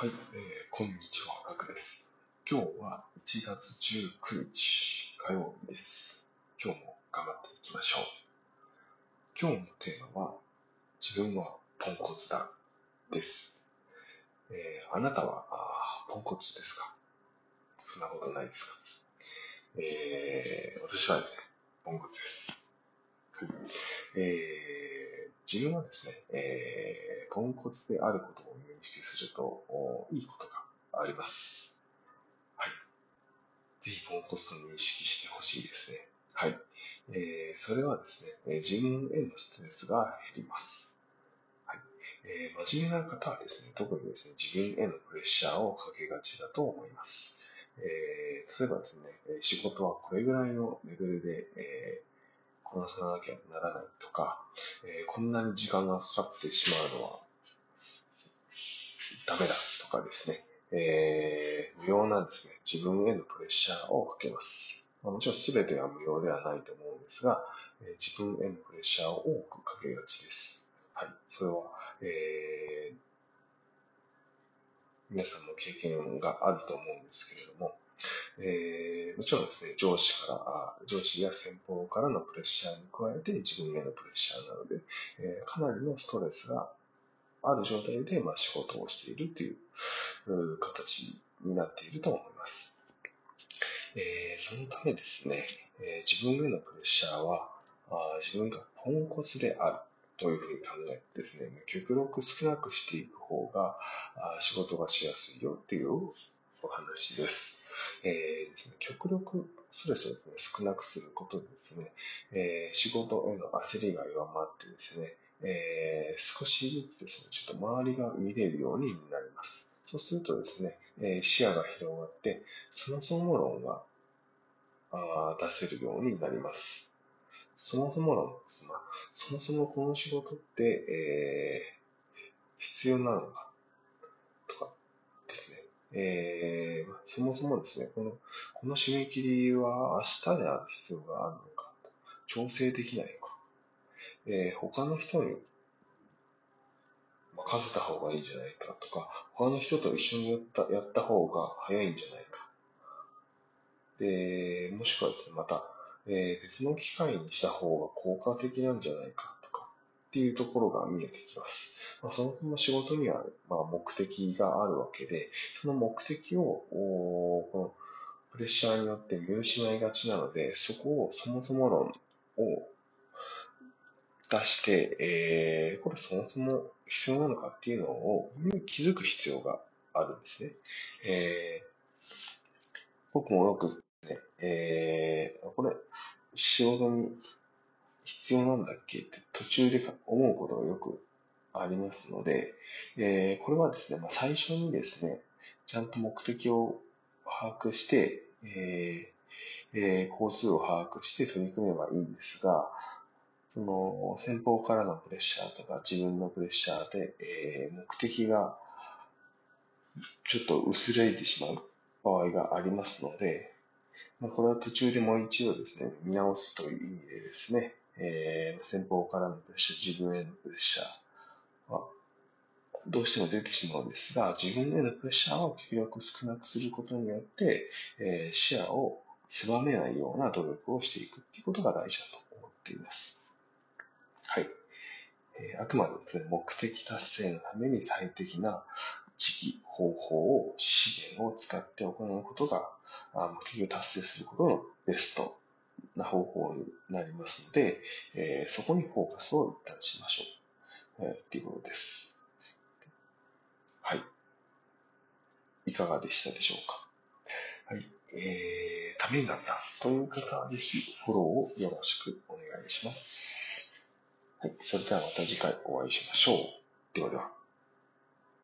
はい、えー、こんにちは、ガクです。今日は1月19日火曜日です。今日も頑張っていきましょう。今日のテーマは、自分はポンコツだ、です。えー、あなたは、あーポンコツですか？そんなことないですか？えー、私はですね、ポンコツです。えー、自分はですね、えー、ポンコツであることを認識すると、いいことがあります。はい。ぜひポンコツと認識してほしいですね。はい。えー、それはですね、自分へのストレスが減ります。はい。えー、真面目な方はですね、特にですね、自分へのプレッシャーをかけがちだと思います。えー、例えばですね、仕事はこれぐらいのレベルで、えーこなさなきゃならないとか、えーこんなに時間がかかってしまうのはダメだとかですね、えー無用なんですね、自分へのプレッシャーをかけます。まあもちろん全てが無用ではないと思うんですが、えー自分へのプレッシャーを多くかけがちです。はい。それは、えー皆さんも経験があると思うんですけれども、えーもちろんですね、上司から、上司や先方からのプレッシャーに加えて自分へのプレッシャーなので、えーかなりのストレスがある状態で、まあ、仕事をしているという形になっていると思います。えーそのためですね、え自分へのプレッシャーは、あ自分がポンコツであるというふうに考えてですね、極力少なくしていく方があ仕事がしやすいよっていうお話です。えー、極力ストレスをね少なくすることでですね、えー仕事への焦りが弱まってですね、えー少しずつですね、ちょっと周りが見れるようになります。そうするとですね、えー視野が広がって、そもそも論があ出せるようになります。そもそも論です。まあ、そもそもこの仕事って、えー必要なのか。えーそもそもですね、この、この締め切りは明日である必要があるのか、調整できないのか、えー他の人に任せた方がいいんじゃないかとか、他の人と一緒にやったやった方が早いんじゃないか。で、もしくはですね、また、えー別の機会にした方が効果的なんじゃないかとか、っていうところが見えてきます。まあ、そもそも仕事には、まあ、目的があるわけで、その目的を、おこのプレッシャーによって見失いがちなので、そこをそもそも論を出して、えーこれそもそも必要なのかっていうのを気づく必要があるんですね。えー僕もよくね、えーこれ仕事に必要なんだっけ？って途中で思うことがよくありますので、えーこれはですね、まあ、最初にですね、ちゃんと目的を把握して、えーえー工数を把握して取り組めばいいんですが、その先方からのプレッシャーとか自分のプレッシャーで、えー目的がちょっと薄れてしまう場合がありますので、まあ、これは途中でもう一度ですね、見直すという意味でですね、えー先方からのプレッシャー、自分へのプレッシャーは、どうしても出てしまうんですが、自分へのプレッシャーを極力少なくすることによって、えー視野を狭めないような努力をしていくっていうことが大事だと思っています。はい。えーあくまでですね、目的達成のために最適な時期、方法を、資源を使って行うことが、目的を達成することのベストな方法になりますので、えーそこにフォーカスを一旦しましょう。えーっていうことです。はい。いかがでしたでしょうか？はい。えー、ためになったという方は、ぜひフォローをよろしくお願いします。はい。それではまた次回お会いしましょう。ではでは。